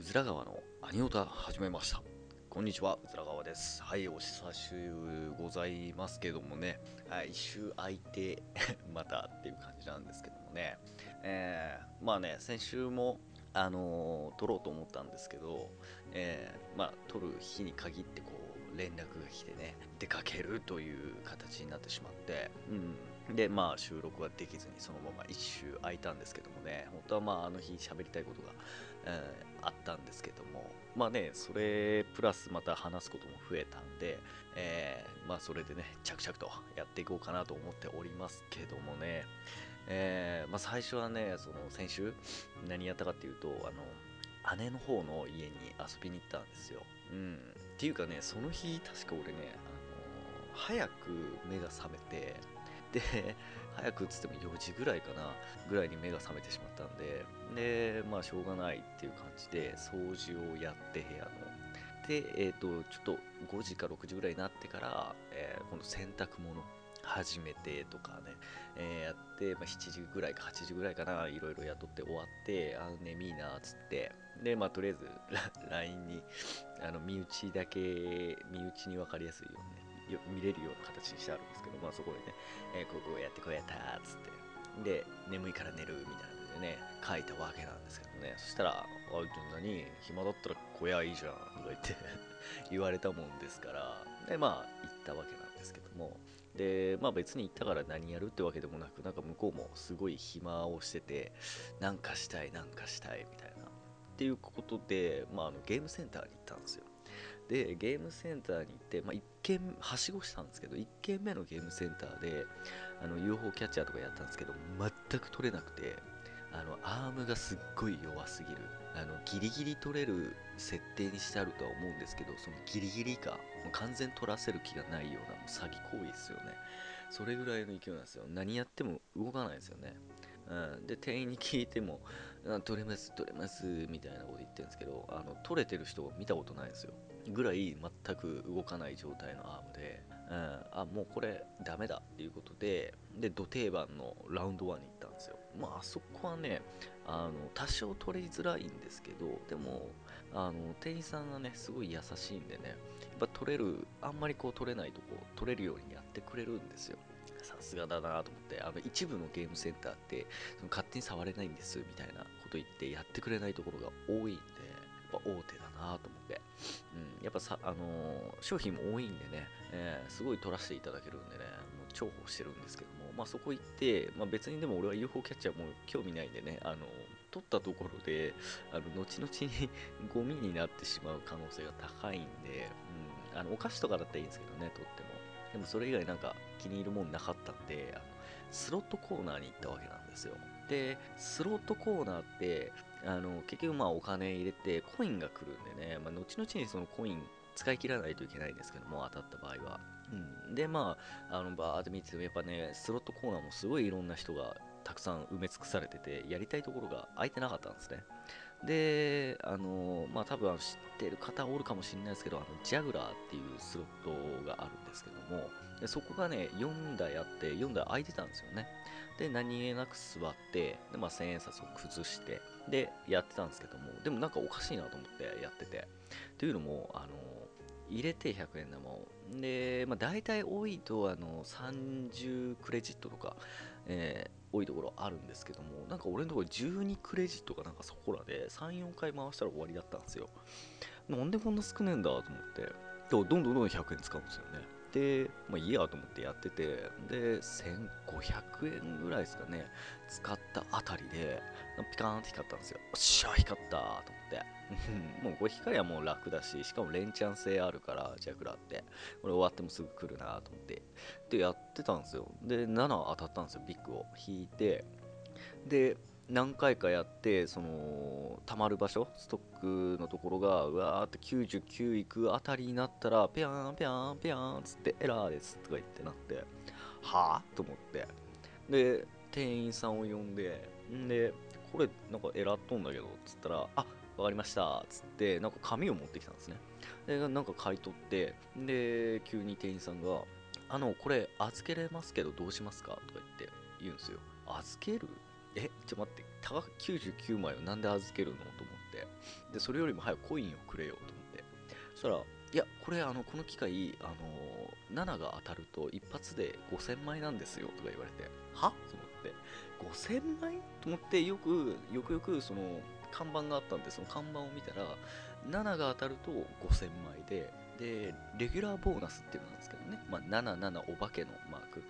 うずら川のアニオタ始めました。こんにちは、うずら川です。はい、お久しぶりございますけどもね、はい、一周空いてまたっていう感じなんですけどもね、えー、まあね、先週も、あのー撮ろうと思ったんですけど、えー、まあ、撮る日に限ってこう、連絡が来てね、出かけるという形になってしまって、うん。で、まあ、収録はできずに、そのまま一周空いたんですけどもね、本当はまあ、あの日喋りたいことが、えあったんですけども、まあね、それプラスまた話すことも増えたんで、えーまあそれでね、着々とやっていこうかなと思っておりますけどもね、えーまあ最初はね、その先週何やったかっていうと、あの、姉の方の家に遊びに行ったんですよ。うん。っていうかね、その日、確か俺ね、あの早く目が覚めて、で、早くっつっても4時ぐらいかな、ぐらいに目が覚めてしまったんで、で、まあ、しょうがないっていう感じで、掃除をやって、部屋の。で、えっ、と、ちょっと5時か6時ぐらいになってから、えー今度洗濯物始めてとかね、えーやって、まあ、7時ぐらいか8時ぐらいかな、いろいろ雇って終わって、あ、眠いなっ、つって、で、まあ、とりあえず、LINE に、あの、身内だけ、身内に分かりやすいようにね、よ見れるような形にしてあるんですけど、まあ、そこでね、えーここやってこうやったーっつって。で眠いから寝るみたいなのでね書いたわけなんですけどね。そしたら「あ何暇だったら来やいいじゃん」とか言って 言われたもんですから。でまあ行ったわけなんですけども。でまあ別に行ったから何やるってわけでもなくなんか向こうもすごい暇をしててなんかしたいなんかしたいみたいな。っていうことで、まあ、あのゲームセンターに行ったんですよ。でゲームセンターに行って、まあ、1軒はしごしたんですけど1軒目のゲームセンターであの UFO キャッチャーとかやったんですけど全く取れなくてあのアームがすっごい弱すぎる。あのギリギリ取れる設定にしてあるとは思うんですけどそのギリギリ以下もう完全取らせる気がないようなもう詐欺行為ですよね。それぐらいの勢いなんですよ。何やっても動かないですよね。うん、で店員に聞いても取れます取れますみたいなこと言ってるんですけどあの取れてる人を見たことないですよ。ぐらい全く動かない状態のアームで、うん、あもうこれダメだっていうことでで土定番のラウンド1に行ったんですよ。まああそこはねあの多少取りづらいんですけどでもあの店員さんがねすごい優しいんでねやっぱ取れるあんまりこう取れないとこ取れるようにやってくれるんですよ。さすがだなと思ってあの一部のゲームセンターってその勝手に触れないんですみたいなこと言ってやってくれないところが多いんでぱ大手だなと思って、うん、やっぱさ、あのー商品も多いんでね、えーすごい取らせていただけるんでねもう重宝してるんですけども、まあ、そこ行って、まあ、別にでも俺は UFO キャッチャーも興味ないんでね、あのー取ったところであの後々に ゴミになってしまう可能性が高いんで、うん、あのお菓子とかだったらいいんですけどね取ってもでもそれ以外なんか気に入るもんなかったんで、あのスロットコーナーに行ったわけなんですよ。で、スロットコーナーって、あの結局まあお金入れてコインが来るんでね、まあ、後々にそのコイン使い切らないといけないんですけども、当たった場合は。うん、で、まあ、あのバーって見てても、やっぱね、スロットコーナーもすごいいろんな人がたくさん埋め尽くされてて、やりたいところが空いてなかったんですね。で、あのまあ多分知ってる方おるかもしれないですけど、あのジャグラーっていうスロットがあるんですけども、でそこがね、4台あって、4台空いてたんですよね。で、何気なく座って、で、まあ、千円札を崩して、で、やってたんですけども、でもなんかおかしいなと思ってやってて。というのも、あの入れて100円玉を。で、まあ、大体多いと、あの、30クレジットとか、えー多いところあるんですけども、なんか俺のところ12クレジットかなんかそこらで3、4回回したら終わりだったんですよ。なんでこんな少ねえんだと思って、でどんどんどんどん100円使うんですよね。で、まあいいやと思ってやってて、で、1500円ぐらいですかね、使ったあたりで、ピカーンって光ったんですよ。よっしゃ、光ったと思って。もうこれ光はもう楽だし、しかも連チャン性あるから、ジャグラって。これ終わってもすぐ来るなと思って。で、やってたんですよ。で、7当たったんですよ、ビッグを引いて。で、何回かやって、その、溜まる場所、ストックのところが、うわーって99いくあたりになったら、ピャーン、ピャーン、ピャーンつって、エラーですとか言ってなって、はぁと思って。で、店員さんを呼んで、んで、これなんかエラーっとんだけどっ、つったら、あわかりましたっ、つって、なんか紙を持ってきたんですね。で、なんか買い取って、で、急に店員さんが、あの、これ預けれますけどどうしますか？とか言って言うんですよ。預ける？えちょっと待ってたか99枚をなんで預けるの？と思って。でそれよりも早くコインをくれよと思って。そしたらいやこれあのこの機械あの7が当たると一発で5000枚なんですよとか言われて。は？と思って。5000枚？と思ってよくよくよくその看板があったんでその看板を見たら7が当たると5000枚で。でレギュラーボーナスっていうのなんですけどね、まあ、77お化けのマーク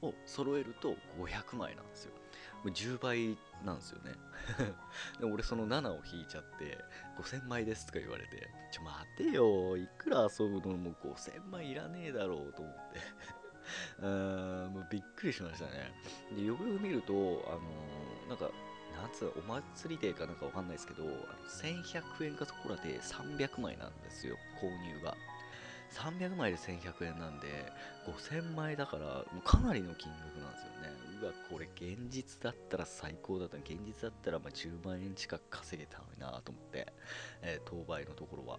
を揃えると500枚なんですよ。10倍なんですよね。で俺その7を引いちゃって5000枚ですとか言われてちょ待てよいくら遊ぶのも5000枚いらねえだろうと思って。うーんもうびっくりしましたね。でよくよく見るとあのーなんかなんつうのお祭りデーかなんかわかんないですけど1100円かそこらで300枚なんですよ購入が。300枚で1100円なんで5000枚だからかなりの金額なんですよね。わこれ現実だったら最高だった現実だったらま10万円近く稼げたのになと思って、えー当倍のところは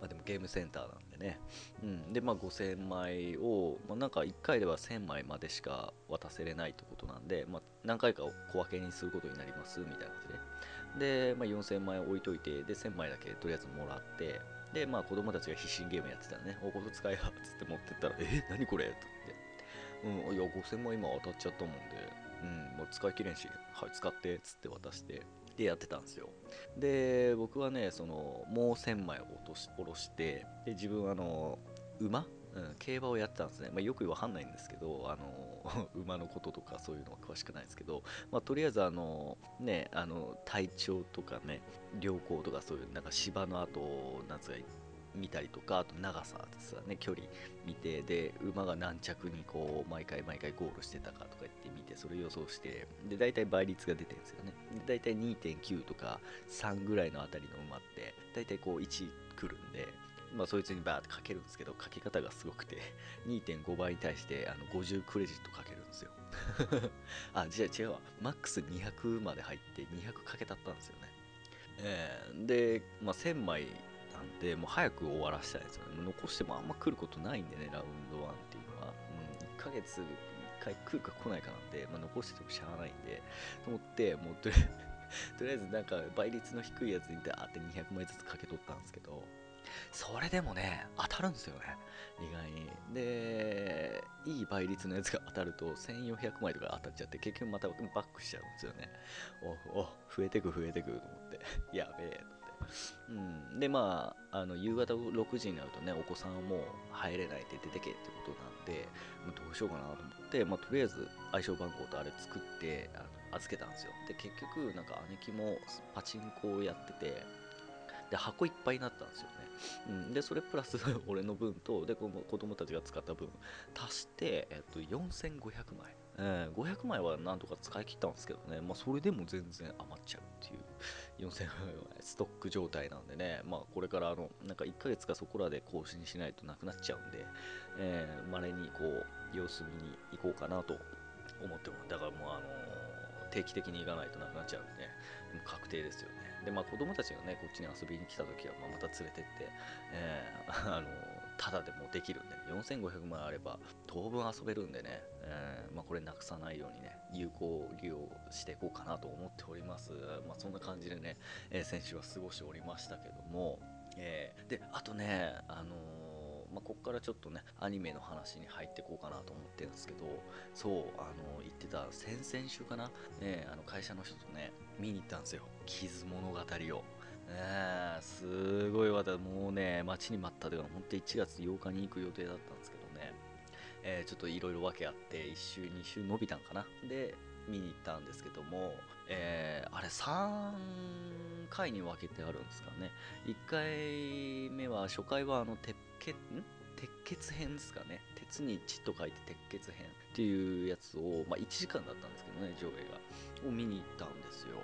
まあでもゲームセンターなんでね。うん。で、まあ5000枚を、まあなんか1回では1000枚までしか渡せれないってことなんで、まあ何回か小分けにすることになりますみたいな感じで。で、まあ4000枚置いといて、で、1000枚だけとりあえずもらって、で、まあ子供たちが必死にゲームやってたらね、お、こ使えよっつって持ってったら、え、何これ？って言って。うん、いや、5000枚今当たっちゃったもんで、うん、もう使い切れんし、はい、使って、っつって渡して、で、やってたんですよ。で、僕はね、その、もう1000枚を落とし下ろして、で、自分、あの、馬？うん、競馬をやってたんですね。まあ、よくわかんないんですけど、あの、馬のこととかそういうのは詳しくないですけど、まあ、とりあえず、あの、ね、あの、体調とかね、良好とかそういう、なんか芝の後、なんつうか、見たりとか、あと長さですね、距離見て、で、馬が何着にこう、毎回毎回ゴールしてたかとか言って見て、それ予想して、で、大体倍率が出てるんですよね。で、大体2.9とか3ぐらいのあたりの馬って、大体こう1来るんで、まあそいつにバーってかけるんですけど、かけ方がすごくて、2.5倍に対してあの50クレジットかけるんですよ。あ、違う違うわ。マックス200まで入って200かけたったんですよね。えーで、まあ1000枚なんで、もう早く終わらせたいですよね。残してもあんま来ることないんでね、ラウンド1っていうのは。うん、1ヶ月1回来るか来ないかなんで、まあ、残しててもしゃあないんで、と思って、もうとりあえず なんか倍率の低いやつにダーって200枚ずつかけ取ったんですけど、それでもね、当たるんですよね、意外に。で、いい倍率のやつが当たると1400枚とか当たっちゃって、結局またバックしちゃうんですよね。お、お、増えてく増えてくと思って、やべえと。うん、でまああの夕方6時になるとねお子さんはもう入れないで出てけってことなんでもうどうしようかなと思って、まあ、とりあえず暗証番号とあれ作ってあの預けたんですよ。で結局なんか姉貴もパチンコをやっててで箱いっぱいになったんですよね、うん、でそれプラス 俺の分とでこの子供たちが使った分足して、えっと、4500枚、えー500枚はなんとか使い切ったんですけどね、まあ、それでも全然余っちゃうっていう。4500枚ストック状態なんでね、まあ、これからあのなんか1ヶ月かそこらで更新しないとなくなっちゃうんで、えー、稀にこう様子見に行こうかなと思ってます。だからもうあの定期的に行かないとなくなっちゃうんで、もう確定ですよね。で、まあ子供たちがね、こっちに遊びに来た時は、まあ、また連れてって、えーあの、ただでもできるんで、ね、4500万あれば当分遊べるんでね、えーまあこれなくさないようにね、有効利用していこうかなと思っております。まあそんな感じでね、えー先週は過ごしておりましたけども、えー。で、あとね、あのーまあ、ここからちょっとね、アニメの話に入っていこうかなと思ってるんですけど、そう、あの、言ってた先々週かな、ね、あの会社の人とね、見に行ったんですよ。傷物語を。ねすごい私、もうね、待ちに待ったというか、本当1月8日に行く予定だったんですけどね、えーちょっといろいろ訳あって、1週、2週伸びたんかな。で、見に行ったんですけども、えーあれ3回に分けてあるんですかね。1回目は、初回はあの、鉄血、ん？鉄血編ですかね。鉄に血と書いて鉄血編っていうやつを、まあ1時間だったんですけどね、上映が。を見に行ったんですよ。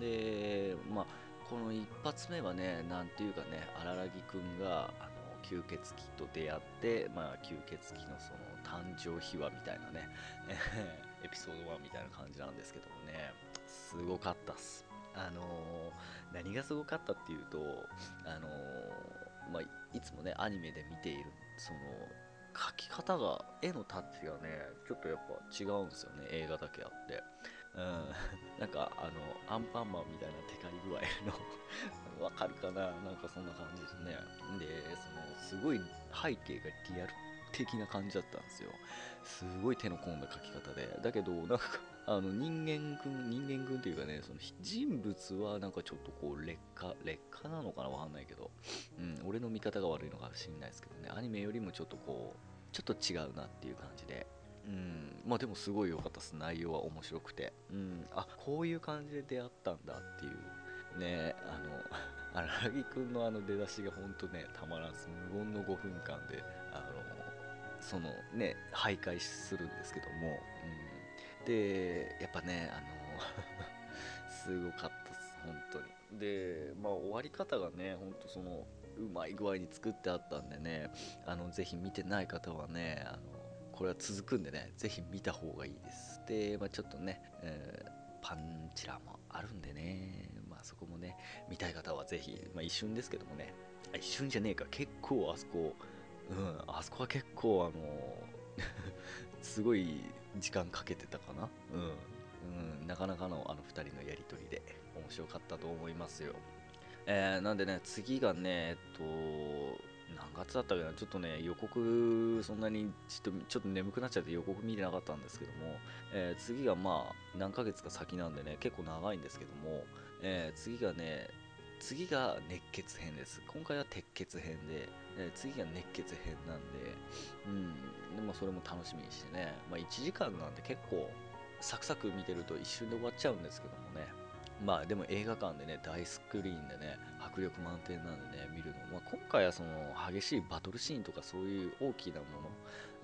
で、まあ、この一発目はね、なんていうかね、荒木くんが、あの、吸血鬼と出会って、まあ、吸血鬼のその誕生秘話みたいなね、エピソード1みたいな感じなんですけどもね、すごかったっす。あのー何がすごかったっていうと、あのーまあ、いつもね、アニメで見ている、その、描き方が、絵のタッチがね、ちょっとやっぱ違うんですよね、映画だけあって。うん、なんかあのアンパンマンみたいなテカリ具合の わかるかな？なんかそんな感じですね。でそのすごい背景がリアル的な感じだったんですよ。すごい手の込んだ描き方で。だけどなんかあの人間くん人間くんっていうかねその人物はなんかちょっとこう劣化劣化なのかな？わかんないけど、うん、俺の見方が悪いのかもしれないですけどね。アニメよりもちょっとこうちょっと違うなっていう感じで。うん。まあでもすごい良かったです。内容は面白くて。うん。あこういう感じで出会ったんだっていう。ねあの 荒木くんのあの出だしがほんとねたまらんす。無言の5分間であのそのね徘徊するんですけども、うん、でやっぱねあの すごかったです。本当に。でまあ終わり方がねほんとそのうまい具合に作ってあったんでねあのぜひ見てない方はねあのこれは続くんでねぜひ見た方がいいですで、まあ、ちょっとね、えー、パンチラーもあるんでねまあそこもね見たい方はぜひ、まあ、一瞬ですけどもね一瞬じゃねえか結構あそこうん、あそこは結構あの すごい時間かけてたかな、うん、うん、なかなかのあの2人のやり取りで面白かったと思いますよ。えー、なんでね、次がね、えっと、何月だったかな、ちょっとね、予告、そんなにちょっとちょっと眠くなっちゃって予告見てなかったんですけども、えー、次がまあ、何ヶ月か先なんでね、結構長いんですけども、えー、次がね、次が熱血編です。今回は鉄血編で、えー、次が熱血編なんで、うん、でもそれも楽しみにしてね、まあ、1時間なんで結構サクサク見てると一瞬で終わっちゃうんですけどもね、まあでも映画館でね、大スクリーンでね、迫力満点なんでね、見るの、まあ、今回はその激しいバトルシーンとかそういう大きなもの、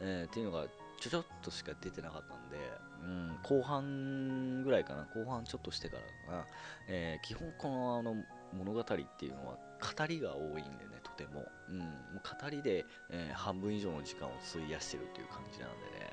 えー、っていうのがちょちょっとしか出てなかったんで、うん、後半ぐらいかな、後半ちょっとしてからかな、えー、基本このあの物語っていうのは語りが多いんでねとても,、うん、もう語りで、えー、半分以上の時間を費やしてるっていう感じなんでね、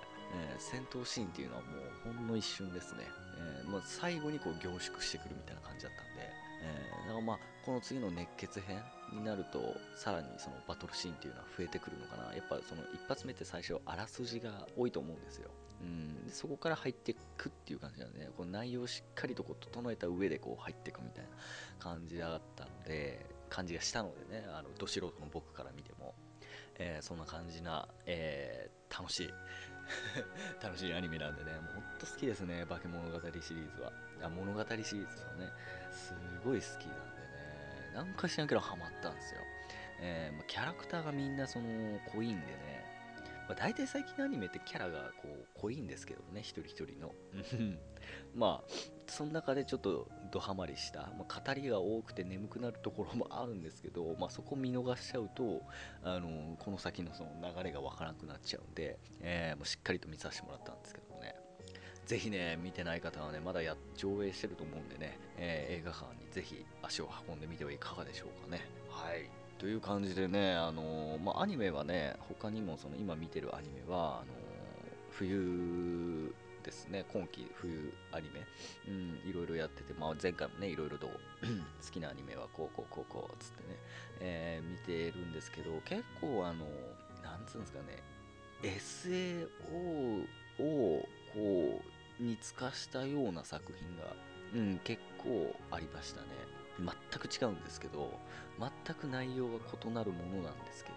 えー、戦闘シーンっていうのはもうほんの一瞬ですね、えーまあ、最後にこう凝縮してくるみたいな感じだったんで、えー、だからまあこの次の熱血編になるとさらにそのバトルシーンっていうのは増えてくるのかな。やっぱその一発目って最初あらすじが多いと思うんですよ。うん、そこから入っていくっていう感じなんで、ね、この内容をしっかりとこう整えた上でこう入っていくみたいな感じだったので、感じがしたのでね、あのど素人の僕から見ても、えー、そんな感じな、えー、楽しい。楽しいアニメなんでね、もうほんと好きですね、化け物語シリーズは。あ物語シリーズはね、すごい好きなんで、なんかしらんけどハマったんですよ。えー、まキャラクターがみんなその濃いんでね、まあ、大体最近のアニメってキャラがこう濃いんですけどね、一人一人の。まあ、その中でちょっとドハマりした、まあ、語りが多くて眠くなるところもあるんですけど、まあ、そこ見逃しちゃうと、あのこの先のその流れがわからなくなっちゃうんで、えー、もうしっかりと見させてもらったんですけど。ぜひね、見てない方はね、まだや上映してると思うんでね、えー、映画館にぜひ足を運んでみてはいかがでしょうかね。はい。という感じでね、あのまあ、アニメはね、他にもその今見てるアニメは、あの冬ですね、今季冬アニメ、うん、いろいろやってて、まあ、前回もね、いろいろと好きなアニメはこうこうこうこうつってね、えー、見てるんですけど、結構あの、なんつうんですかね、SAO をこう、につかしたような作品が、うん、結構ありましたね。全く違うんですけど全く内容が異なるものなんですけど、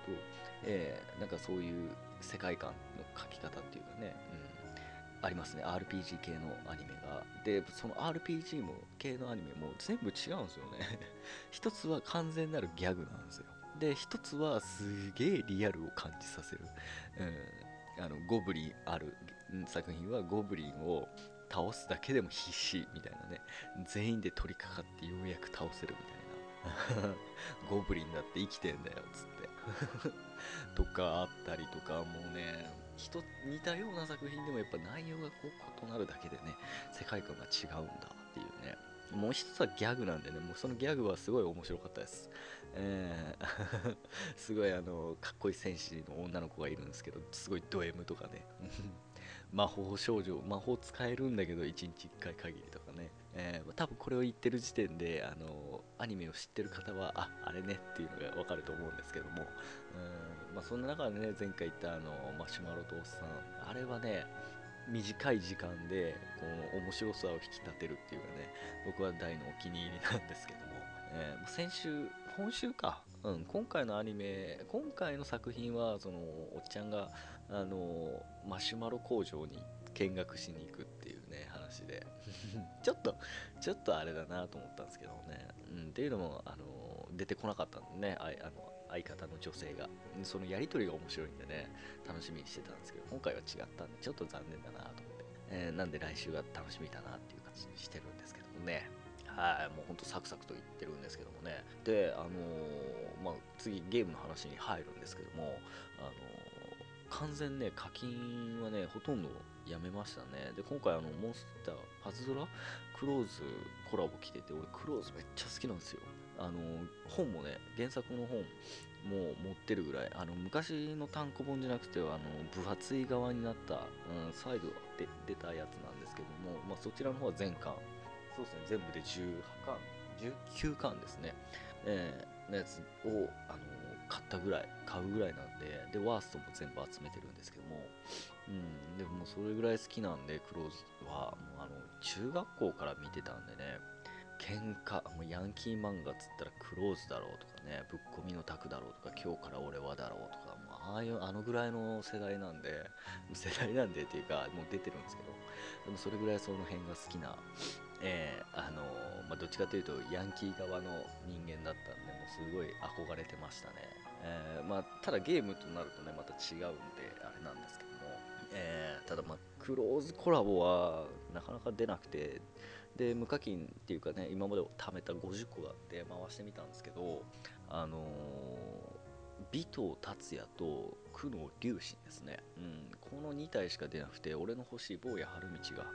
えー、なんかそういう世界観の描き方っていうかね、うん、ありますね。RPG 系のアニメが。でその RPG も系のアニメも全部違うんですよね。一つは完全なるギャグなんですよ。で一つはすげえリアルを感じさせる、うん、あのゴブリンある作品はゴブリンを倒すだけでも必死みたいなね。全員で取り掛かってようやく倒せるみたいな。ゴブリンだって生きてんだよっつって。とかあったりとかもうね人似たような作品でもやっぱ内容がこう異なるだけでね世界観が違うんだっていうね。もう一つはギャグなんでねもうそのギャグはすごい面白かったです。えー すごいあのかっこいい戦士の女の子がいるんですけどすごいド M とかね。魔法少女、魔法使えるんだけど1日1回限りとかね、えー、多分これを言ってる時点で、あのアニメを知ってる方は、あ、あれねっていうのがわかると思うんですけども、うんまあ、そんな中でね、前回言ったあのマシュマロとおっさん、あれはね、短い時間でこの面白さを引き立てるっていうかね僕は大のお気に入りなんですけども、えー、先週今週か、うん、今回のアニメ今回の作品はそのおっちゃんがあのマシュマロ工場に見学しに行くっていうね話で。ちょっとちょっとあれだなと思ったんですけどね、うん、っていうのもあの出てこなかったんでねああの相方の女性が。そのやり取りが面白いんでね楽しみにしてたんですけど今回は違ったんでちょっと残念だなと思って、えー、なんで来週が楽しみだなっていう感じにしてるんですけどもね。はいもうほんとサクサクと言ってるんですけどもね。であのー、まあ次ゲームの話に入るんですけどもあのー、完全ね課金はねほとんどやめましたね。で、今回あの、モンスター、パズドラ？クローズコラボ来てて、俺クローズめっちゃ好きなんですよ。あの、本もね、原作の本も持ってるぐらい、あの、昔の単行本じゃなくて、あの、分厚い側になった、うん、再度で出たやつなんですけども、まあ、そちらの方は全巻。そうですね、全部で18巻、19巻ですね。えー、のやつを、あの、買ったぐらい、買うぐらいなんで、で、ワーストも全部集めてるんですけども、うん、でもそれぐらい好きなんで、クローズは、もうあの、中学校から見てたんでね、喧嘩、もうヤンキー漫画っつったらクローズだろうとかね、ぶっ込みのタクだろうとか、今日から俺はだろうとか、もうああいう、あのぐらいの世代なんで、世代なんでっていうか、もう出てるんですけど、でもそれぐらいその辺が好きな、えー、あのまあ、どっちかというとヤンキー側の人間だったんで、もうすごい憧れてましたね。えー、まあ、ただゲームとなるとね、また違うんで、あれなんですけども、え、ただまあ、クローズコラボはなかなか出なくて、で、無課金っていうかね、今まで貯めた50個があって回してみたんですけど、あの、尾藤達也と久能龍心ですね。うん、この2体しか出なくて、俺の欲しい坊や春道が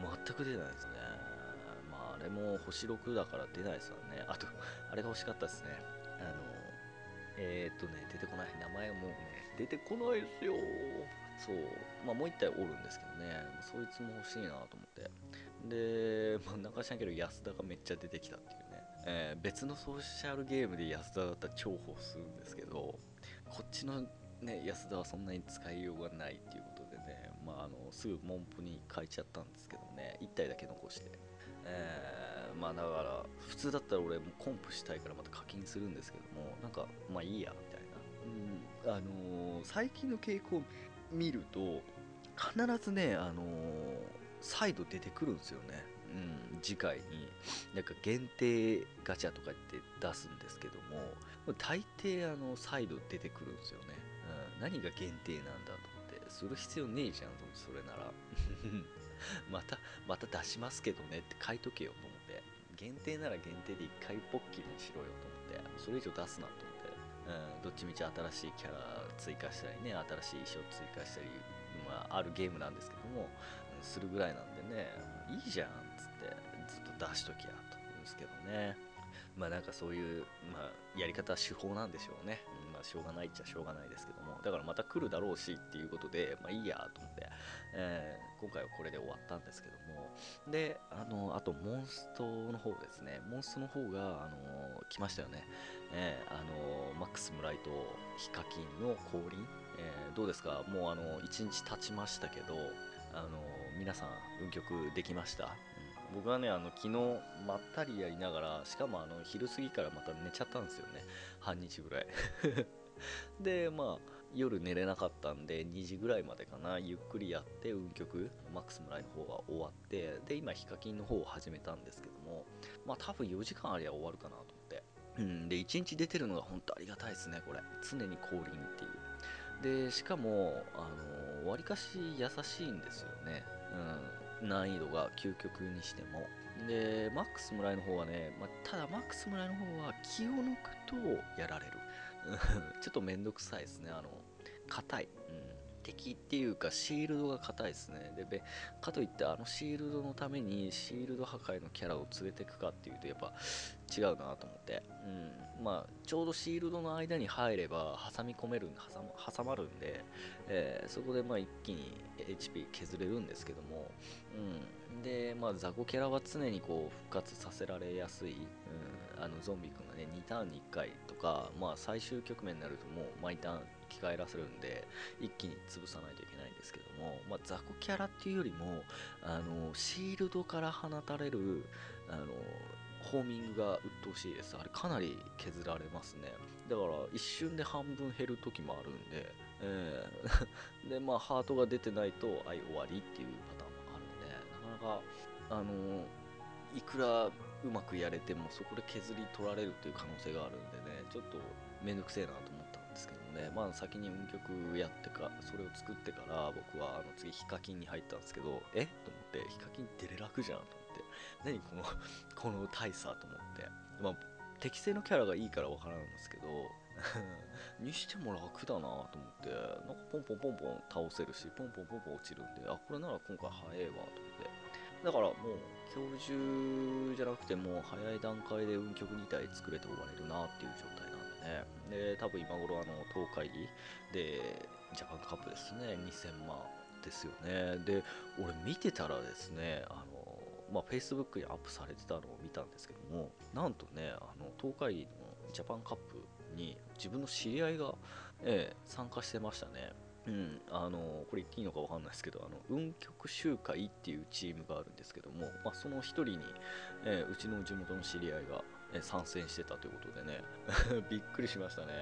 全く出ないですね。まあ、あれも星6だから出ないですよね。あと、あれが欲しかったですね。あのえー、っとね、出てこない。名前もうね、出てこないですよ。そう。まあ、もう一体おるんですけどね、そいつも欲しいなと思って。で、まあ、なんか知らんけど、安田がめっちゃ出てきたっていう。えー、別のソーシャルゲームで安田だったら重宝するんですけど、こっちのね、安田はそんなに使いようがないっていうことでね、まあ、あのすぐ文符に書いちゃったんですけどね、1体だけ残して。えーまあだから普通だったら俺もコンプしたいからまた課金するんですけどもなんかまあいいやみたいな、うん、あのー、最近の傾向見ると必ずねあのー、再度出てくるんですよねうん、次回になんか限定ガチャとか言って出すんですけども大抵あの再度出てくるんですよね、うん、何が限定なんだと思ってする必要ねえじゃんと思ってそれなら。またまた出しますけどねって書いとけよと思って。限定なら限定で1回ポッキリにしろよと思ってそれ以上出すなと思って、うん、どっちみち新しいキャラ追加したりね新しい衣装追加したり、まあ、あるゲームなんですけども、うん、するぐらいなんでねいいじゃん。っつってずっと出しときゃと言うんですけどね。まあなんかそういう、まあ、やり方手法なんでしょうね、うん、まあしょうがないっちゃしょうがないですけども。だからまた来るだろうしっていうことでまあいいやと思って、えー、今回はこれで終わったんですけども。であのあとモンストの方ですね。モンストの方があの来ましたよね、えー、あのマックス・ムライトヒカキンの降臨、えー、どうですか？もうあの1日経ちましたけどあの皆さん運曲できました？僕はねあの昨日まったりやりながらしかもあの昼過ぎからまた寝ちゃったんですよね。半日ぐらい。でまあ夜寝れなかったんで2時ぐらいまでかな。ゆっくりやって運曲マックス村井の方は終わってで今ヒカキンの方を始めたんですけどもまあ多分4時間ありゃ終わるかなと思って。うんで1日出てるのが本当ありがたいですねこれ。常に降臨っていう。でしかもあのわりかし優しいんですよね。うん。難易度が究極にしても。で、マックス村井の方はね、まあ、ただマックス村井の方は気を抜くとやられる。ちょっとめんどくさいですね。あの、硬い。うん敵っていうかシールドが硬いですね。でかといってあのシールドのためにシールド破壊のキャラを連れていくかっていうとやっぱ違うなと思って、うん、まあちょうどシールドの間に入れば挟み込めるんで挟挟まるんで、えー、そこでまあ一気に HP 削れるんですけども、うん、でまあ雑魚キャラは常にこう復活させられやすい、うん、あのゾンビ君がね2ターンに1回とかまあ最終局面になるともう毎ターン生き返らせるんで一気に潰さないといけないんですけども、まあ、雑魚キャラっていうよりもあのシールドから放たれるあのホーミングが鬱陶しいです。あれかなり削られますね。だから一瞬で半分減る時もあるんで、えー でまあハートが出てないとはい終わりっていうパターンもあるんでなかなかあのいくらうまくやれてもそこで削り取られるという可能性があるんでねちょっとめんどくせえなと思でまあ先に運曲やってかそれを作ってから僕はあの次ヒカキンに入ったんですけどえ？っと思ってヒカキン出れ楽じゃんと思って何この この大差と思って。まあ適正のキャラがいいからわからないんですけど にしても楽だなと思ってなんかポンポンポンポン倒せるしポンポンポンポン落ちるんであこれなら今回早いわと思って。だからもう今日中じゃなくても早い段階で運曲2体作れて終われるなっていう状態ね。で多分今頃あの東海でジャパンカップですね。2000万ですよね。で俺見てたらですねあのまあ、Facebook にアップされてたのを見たんですけどもなんとねあの東海のジャパンカップに自分の知り合いが、ええ参加してましたね。うん、あのこれ言っていいのか分かんないですけどあの運極集会っていうチームがあるんですけども、まあ、その1人に、えーうちの地元の知り合いが、えー参戦してたということでね びっくりしましたね、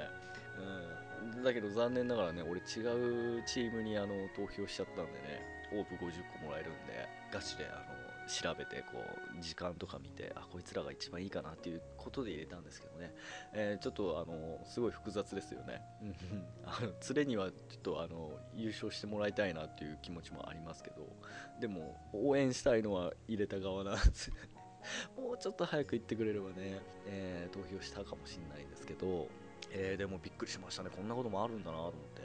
うん、だけど残念ながらね俺違うチームにあの投票しちゃったんでねオープ50個もらえるんでガチであの調べてこう時間とか見てあこいつらが一番いいかなっていうことで入れたんですけどね、えーちょっとあのすごい複雑ですよね。あの連れにはちょっとあの優勝してもらいたいなっていう気持ちもありますけどでも応援したいのは入れた側なんです。もうちょっと早く行ってくれればね、えー投票したかもしれないんですけど、えーでもびっくりしましたねこんなこともあるんだなと思って。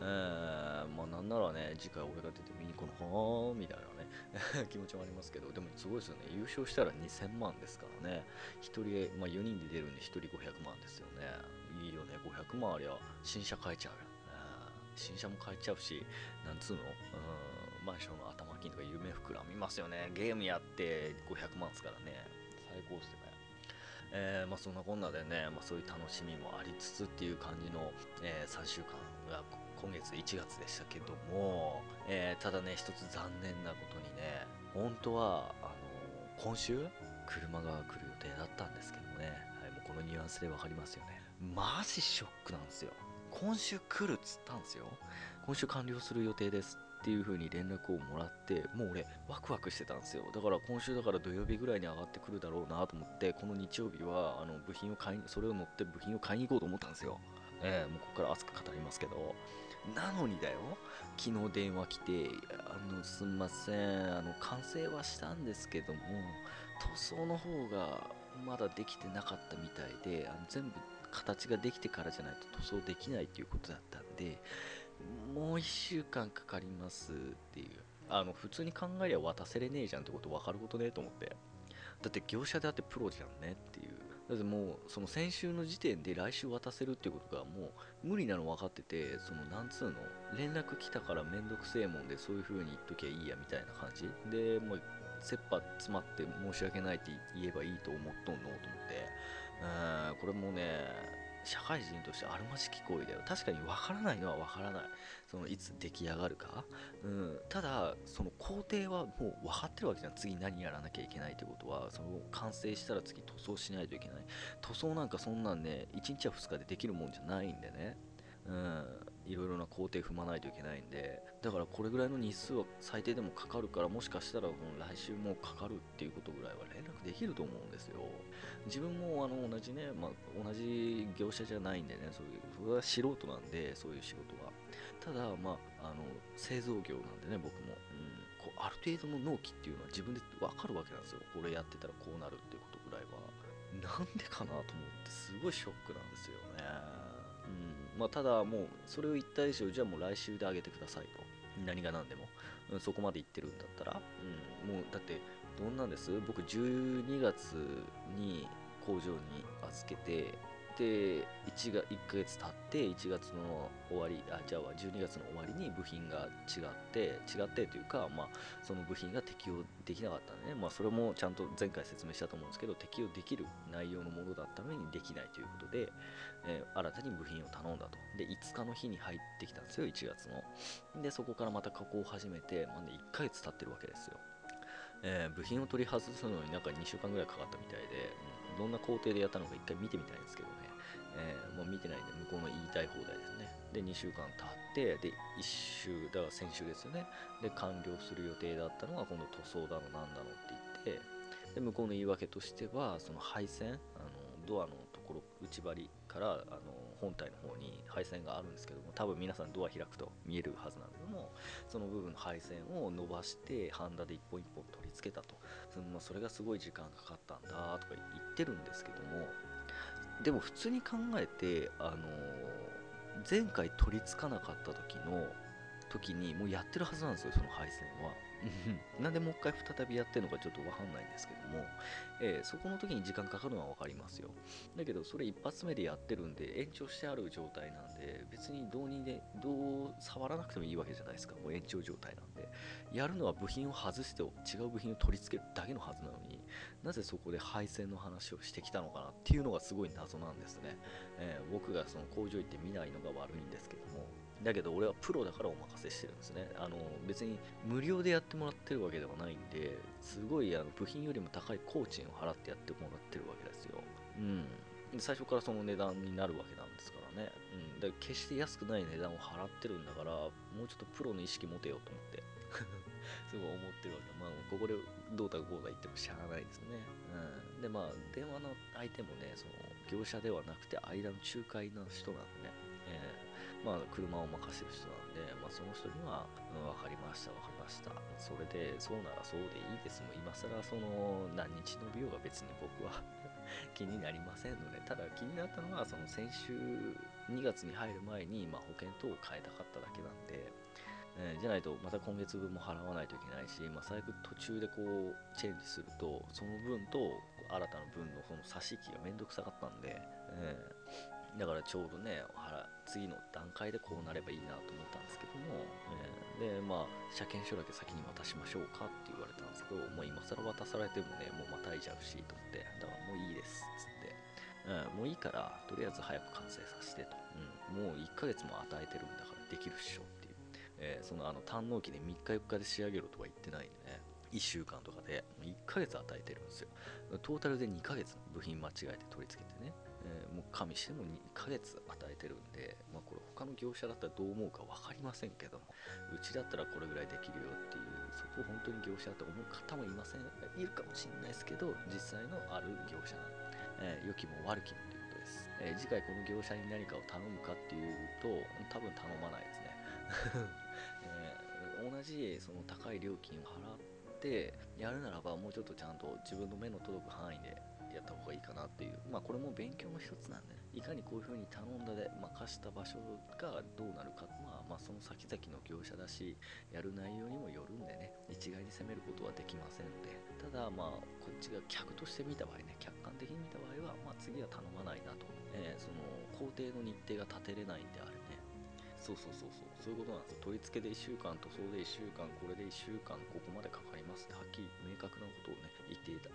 えーまあなんならね次回俺が出て見に来のかなみたいな 気持ちもありますけどでもすごいですよね。優勝したら2000万ですからね。1人、まあ、4人で出るんで1人500万ですよね。いいよね。500万ありゃ新車買えちゃうよ。新車も買えちゃうしなんつうの？うん。マンションの頭金とか夢膨らみますよね。ゲームやって500万ですからね。最高っすよ。えーまあ、そんなこんなでね、まあ、そういう楽しみもありつつっていう感じの、え3週間が今月1月でしたけども、えーただね一つ残念なことにね本当はあの今週車が来る予定だったんですけどね、はい、もうこのニュアンスで分かりますよね。マジショックなんですよ。今週来るっつったんですよ。今週完了する予定です。っていう風に連絡をもらってもう俺ワクワクしてたんですよ。だから今週だから土曜日ぐらいに上がってくるだろうなと思ってこの日曜日はあの部品を買いそれを乗って部品を買いに行こうと思ったんですよ。ええもうここから熱く語りますけど。なのにだよ昨日電話来てあのすんませんあの完成はしたんですけども塗装の方がまだできてなかったみたいであの全部形ができてからじゃないと塗装できないっていうことだったんでもう1週間かかりますっていう。あの普通に考えりゃ渡せれねえじゃんってこと分かることねえと思って。だって業者であってプロじゃんねっていう。だってもうその先週の時点で来週渡せるっていうことがもう無理なの分かっててそのなんつうの連絡来たからめんどくせえもんでそういう風に言っときゃいいやみたいな感じ。でもう切羽詰まって申し訳ないって言えばいいと思っとんのと思って。うんこれもね社会人としてあるまじき行為だよ。確かに分からないのは分からない。そのいつ出来上がるか、うん、ただその工程はもう分かってるわけじゃん。次何やらなきゃいけないってことは。その完成したら次塗装しないといけない。塗装なんかそんなんね1日や2日でできるもんじゃないんでね。うん、いろいろな工程踏まないといけないんでだからこれぐらいの日数は最低でもかかるからもしかしたらこの来週もかかるっていうことぐらいは連絡できると思うんですよ。自分もあの同じね、まあ、同じ業者じゃないんでねそういうそれは素人なんでそういう仕事は。ただまああの製造業なんでね僕も、うん、こうある程度の納期っていうのは自分で分かるわけなんですよ。これやってたらこうなるっていうことぐらいは。なんでかなと思ってすごいショックなんですよね。うん。まあ、ただもうそれを言った以上じゃあもう来週であげてくださいと。何が何でも、うん、そこまで言ってるんだったら、うん、もうだってどんなんです？僕12月に工場に預けてで1が1ヶ月経って1月の終わりあじゃあ12月の終わりに部品が違って違ってというか、まあ、その部品が適用できなかったんでね、まあ、それもちゃんと前回説明したと思うんですけど適用できる内容のものだったのにできないということで、えー、新たに部品を頼んだと。で5日の日に入ってきたんですよ1月の。でそこからまた加工を始めて、まあね、1ヶ月経ってるわけですよ。えー、部品を取り外すのになんか2週間ぐらいかかったみたいで、うん、どんな工程でやったのか一回見てみたいんですけどね、えー、もう見てないんで向こうの言いたい放題ですね。で、2週間経って、で、1週、だから先週ですよね。で、完了する予定だったのが今度塗装だのなんだのって言って、で、向こうの言い訳としては、その配線、あのドアのところ、内張りからあの本体の方に配線があるんですけども、多分皆さんドア開くと見えるはずなんだけども、その部分の配線を伸ばして、ハンダで一本一本取り付けたと。そのそれがすごい時間かかったんだとか言ってるんですけども、でも普通に考えて、あの前回取り付かなかった時の時にもうやってるはずなんですよその配線は。なんでもう一回再びやってるのかちょっとわかんないんですけども、えー、そこの時に時間かかるのは分かりますよ。だけどそれ一発目でやってるんで延長してある状態なんで別にどうにでどう触らなくてもいいわけじゃないですか。もう延長状態なんで。やるのは部品を外して違う部品を取り付けるだけのはずなのになぜそこで配線の話をしてきたのかなっていうのがすごい謎なんですね、えー、僕がその工場行って見ないのが悪いんですけどもだけど俺はプロだからお任せしてるんですね。あの別に無料でやってもらってるわけではないんで、すごいあの部品よりも高い工賃を払ってやってもらってるわけですよ。うん。最初からその値段になるわけなんですからね。うん。だから決して安くない値段を払ってるんだから、もうちょっとプロの意識持てよと思って。すごい思ってるわけ。まあ、ここでどうだこうだ言ってもしゃあないですね。うん。で、まあ、電話の相手もね、その、業者ではなくて、間の仲介の人なんでね、まあ、車を任せる人なんで、まあ、その人には、うん、分かりました、分かりました。それで、そうならそうでいいです。もう今更、その、何日の美容が別に僕は 気になりませんので、ただ気になったのは、その先週2月に入る前に、まあ、保険等を変えたかっただけなんで、えー、じゃないとまた今月分も払わないといけないし、まあ、最悪途中でこうチェンジするとその分と新たな分のその差し引きがめんどくさかったんで、えー、だからちょうどね次の段階でこうなればいいなと思ったんですけども、えー、でまあ車検証だけ先に渡しましょうかって言われたんですけど、もう今更渡されてもねもうまたいじゃうしと思ってだからもういいですっつって、うん、もういいからとりあえず早く完成させてと、うん、もう1ヶ月も与えてるんだからできるっしょっていう、えー、そのあの堪能期で3日4日で仕上げろとは言ってないんでね。1週間とかで1ヶ月与えてるんですよ。トータルで2ヶ月部品間違えて取り付けてね。えー、もう加味しても2ヶ月与えてるんで、まあ、これ他の業者だったらどう思うか分かりませんけどもうちだったらこれぐらいできるよっていうそこを本当に業者だと思う方もいません。いるかもしれないですけど実際のある業者なんで、えー、良きも悪きもということです、えー、次回この業者に何かを頼むかっていうと多分頼まないですね、えー、同じその高い料金を払ってやるならばもうちょっとちゃんと自分の目の届く範囲でやった方がいいかなっていう、まあこれも勉強の一つなんで、ね、いかにこういう風に頼んだで任した場所がどうなるか、まあまあその先々の業者だし、やる内容にもよるんでね、一概に責めることはできませんので、ただまあこっちが客として見た場合ね、客観的に見た場合は、まあ次は頼まないなと、えー、その工程の日程が立てれないんであれ、そうそうそうそう、そういうことなんですよ。取り付けで1週間、塗装で1週間、これで1週間、ここまでかかります。って、はっきり明確なことをね、言っていた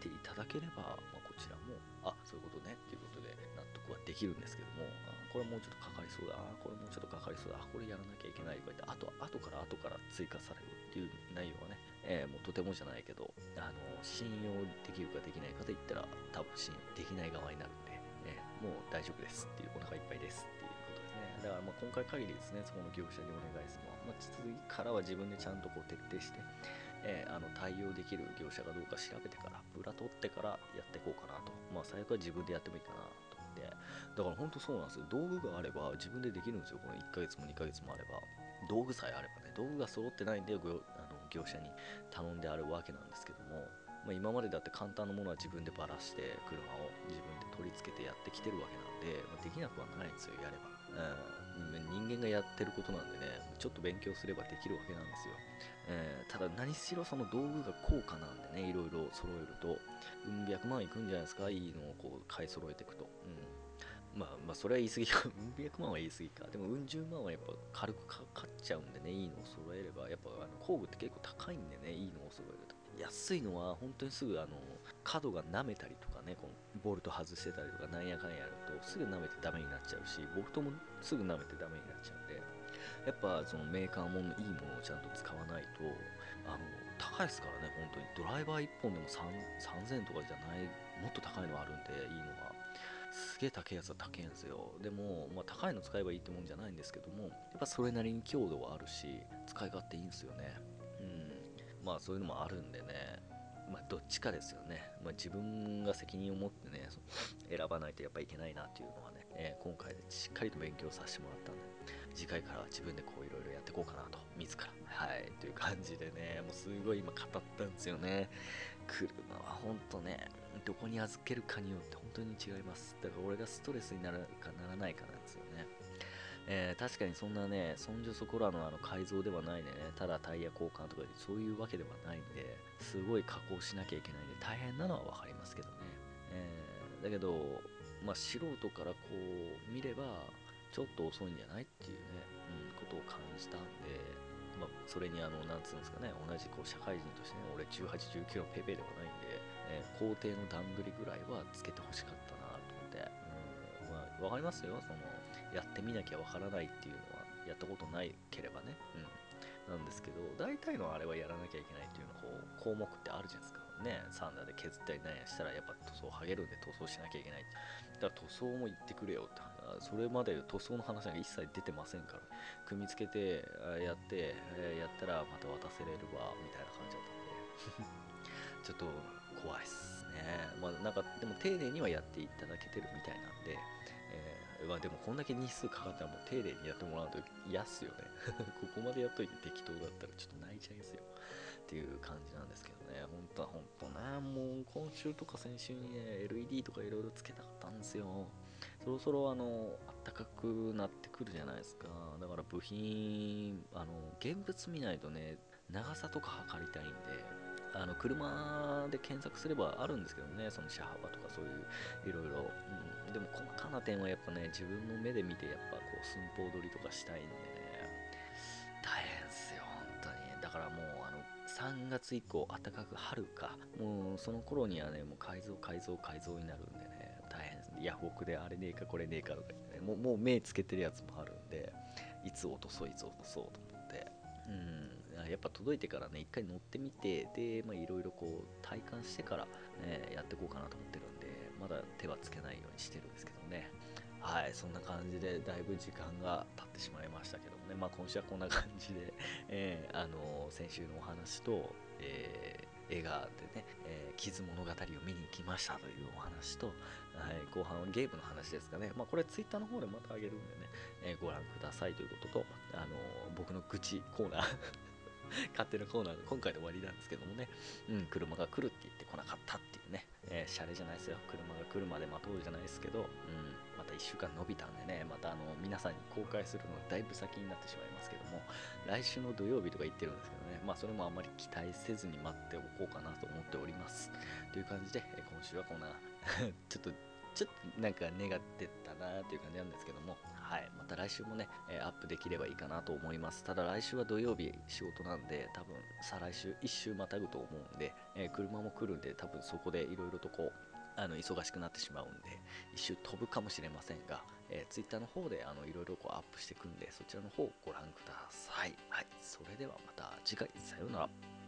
ていただければ、まあ、こちらも、あ、そういうことねっていうことで納得はできるんですけども、あこれもうちょっとかかりそうだ、あこれもうちょっとかかりそうだ、あこれやらなきゃいけないとか言って、あと、後から後から追加されるっていう内容はね、えー、もうとてもじゃないけど、あの、信用できるかできないかと言ったら、多分信用できない側になるんで、ね、もう大丈夫ですっていう、お腹いっぱい今回限りですね、そこの業者にお願いするのは、まあ、次からは自分でちゃんとこう徹底して、えー、あの対応できる業者かどうか調べてから、裏取ってからやっていこうかなと。まあ最悪は自分でやってもいいかなと思って。だから本当そうなんですよ。道具があれば自分でできるんですよ。この1ヶ月も2ヶ月もあれば。道具さえあればね、道具が揃ってないんであの業者に頼んであるわけなんですけども、まあ、今までだって簡単なものは自分でばらして車を自分で取り付けてやってきてるわけなんで、まあ、できなくはないんですよ、やれば。うん、人間がやってることなんでね、ちょっと勉強すればできるわけなんですよ。えー、ただ何しろその道具が高価なんでね、いろいろ揃えると、うん、百万いくんじゃないですか、いいのをこう買い揃えていくと。うん。まあまあそれは言い過ぎか。うん百万は言い過ぎか。でもうん十万はやっぱ軽くかかっちゃうんでねいいのを揃えればやっぱあの工具って結構高いんでねいいのを揃えると。安いのは本当にすぐあの角が舐めたりとかねこのボルト外してたりとかなんやかんやるとすぐ舐めてダメになっちゃうしボルトもすぐ舐めてダメになっちゃうんでやっぱそのメーカーものいいものをちゃんと使わないとあの高いですからね本当に。ドライバー1本でも3000とかじゃないもっと高いのあるんでいいのは。すげえ高いやつは高いんですよ。でも、まあ、高いの使えばいいってもんじゃないんですけどもやっぱそれなりに強度はあるし使い勝手いいんですよね。うん。まあそういうのもあるんでね。まあ、どっちかですよね。まあ、自分が責任を持ってね、選ばないとやっぱいけないなっていうのはね、えー、今回でしっかりと勉強させてもらったんで、次回からは自分でこういろいろやっていこうかなと、自ら。はい、という感じでね、もうすごい今語ったんですよね。車は本当ね、どこに預けるかによって本当に違います。だから俺がストレスになるかならないかなんですよね。えー、確かにそんなね、そんじょそこらのあの改造ではないでね、ただタイヤ交換とかでそういうわけではないんで、すごい加工しなきゃいけないんで大変なのは分かりますけどね。えー、だけど、まあ、素人からこう見れば、ちょっと遅いんじゃないっていうね、うん、ことを感じたんで、まあ、それにあの、なんつうんですかね、同じこう社会人としてね、俺18、19のペペではないんで、えー、工程の段取りぐらいはつけてほしかったなと思って、うん、まあ、わかりますよ、その、やってみなきゃわからないっていうのは、やったことないければね、うん。なんですけど、大体のあれはやらなきゃいけないっていうのこう項目ってあるじゃないですか。ね、サンダーで削ったりなんやしたらやっぱ塗装剥げるんで塗装しなきゃいけない。だから塗装も言ってくれよってそれまで塗装の話なんか一切出てませんから、組み付けてやって、やったらまた渡せれるわみたいな感じだったんで ちょっと怖いっすね。まあなんかでも丁寧にはやっていただけてるみたいなんで、まあ、でもこんだけ日数かかったらもう丁寧にやってもらうと嫌っすよね。ここまでやっといて適当だったらちょっと泣いちゃいますよ。っていう感じなんですけどね、本当は本当ね、もう今週とか先週にね、LED とかいろいろつけたかったんですよ。そろそろあの、あったかくなってくるじゃないですか。だから部品、あの、現物見ないとね、長さとか測りたいんで、あの車で検索すればあるんですけどね、その車幅とかそういういろいろ。うん、でも細かな点はやっぱね、自分の目で見てやっぱこう寸法取りとかしたいんでね、大変っすよ、本当に。だからもうあの、3月以降、暖かく春か、もうその頃にはね、もう改造、改造、改造になるんでね、大変です。ヤフオクであれねえか、これねえかとか言ってね、もうもう目つけてるやつもあるんで、いつ落とそう、いつ落とそうと思って。うん、やっぱ届いてからね、一回乗ってみて、で、いろいろこう、体感してから、ね、やっていこうかなと思ってるんで、まだ手はつけないようにしてるんですけどね。はい、そんな感じでだいぶ時間が経ってしまいましたけどもね、まあ、今週はこんな感じで、えー、あのー、先週のお話と、えー、映画でね、えー、傷物語を見に行きましたというお話と、はい、後半はゲームの話ですかね、まあ、これツイッターの方でまたあげるんでね、えご覧くださいということと、あの僕の愚痴コーナー 勝手なコーナーが今回で終わりなんですけどもね、うん、車が来るって言って来なかったっていうね、えー、シャレじゃないですよ。車が来るまで待とうじゃないですけど、うん、また1週間伸びたんでね、またあの、皆さんに公開するのだいぶ先になってしまいますけども、来週の土曜日とか言ってるんですけどね、まあそれもあんまり期待せずに待っておこうかなと思っております。という感じで、え今週はこんな ちょっとちょっとなんか願ってたなっていう感じなんですけども、はい、また来週もね、えアップできればいいかなと思います。ただ来週は土曜日仕事なんで、多分再来週1週またぐと思うんで、えー、車も来るんで、多分そこでいろいろとこう、あの忙しくなってしまうんで、一周飛ぶかもしれませんが、えー、Twitter の方でいろいろアップしていくんで、そちらの方をご覧ください。はい、それではまた次回、さようなら。